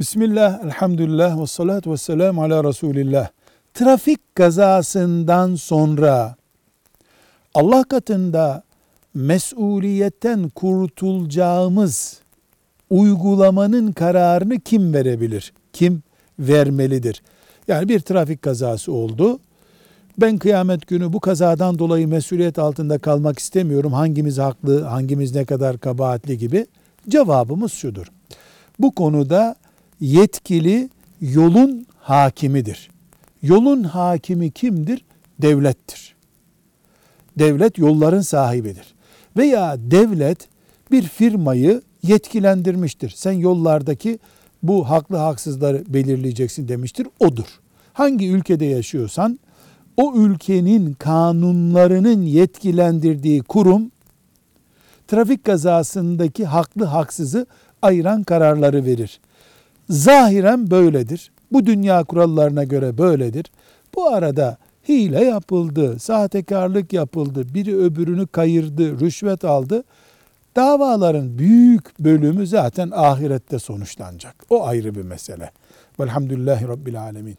Bismillah, elhamdülillah ve salatu ve selamu ala Resulillah. Trafik kazasından sonra Allah katında mesuliyetten kurtulacağımız uygulamanın kararını kim verebilir? Kim vermelidir? Yani bir trafik kazası oldu. Ben kıyamet günü bu kazadan dolayı mesuliyet altında kalmak istemiyorum. Hangimiz haklı, hangimiz ne kadar kabahatli gibi. Cevabımız şudur. Bu konuda yetkili yolun hakimidir. Yolun hakimi kimdir? Devlettir. Devlet yolların sahibidir. Veya devlet bir firmayı yetkilendirmiştir. Sen yollardaki bu haklı haksızları belirleyeceksin demiştir. Odur. Hangi ülkede yaşıyorsan o ülkenin kanunlarının yetkilendirdiği kurum trafik kazasındaki haklı haksızı ayıran kararları verir. Zahiren böyledir. Bu dünya kurallarına göre böyledir. Bu arada hile yapıldı, sahtekarlık yapıldı, biri öbürünü kayırdı, rüşvet aldı. Davaların büyük bölümü zaten ahirette sonuçlanacak. O ayrı bir mesele. Velhamdülillahi Rabbil Alemin.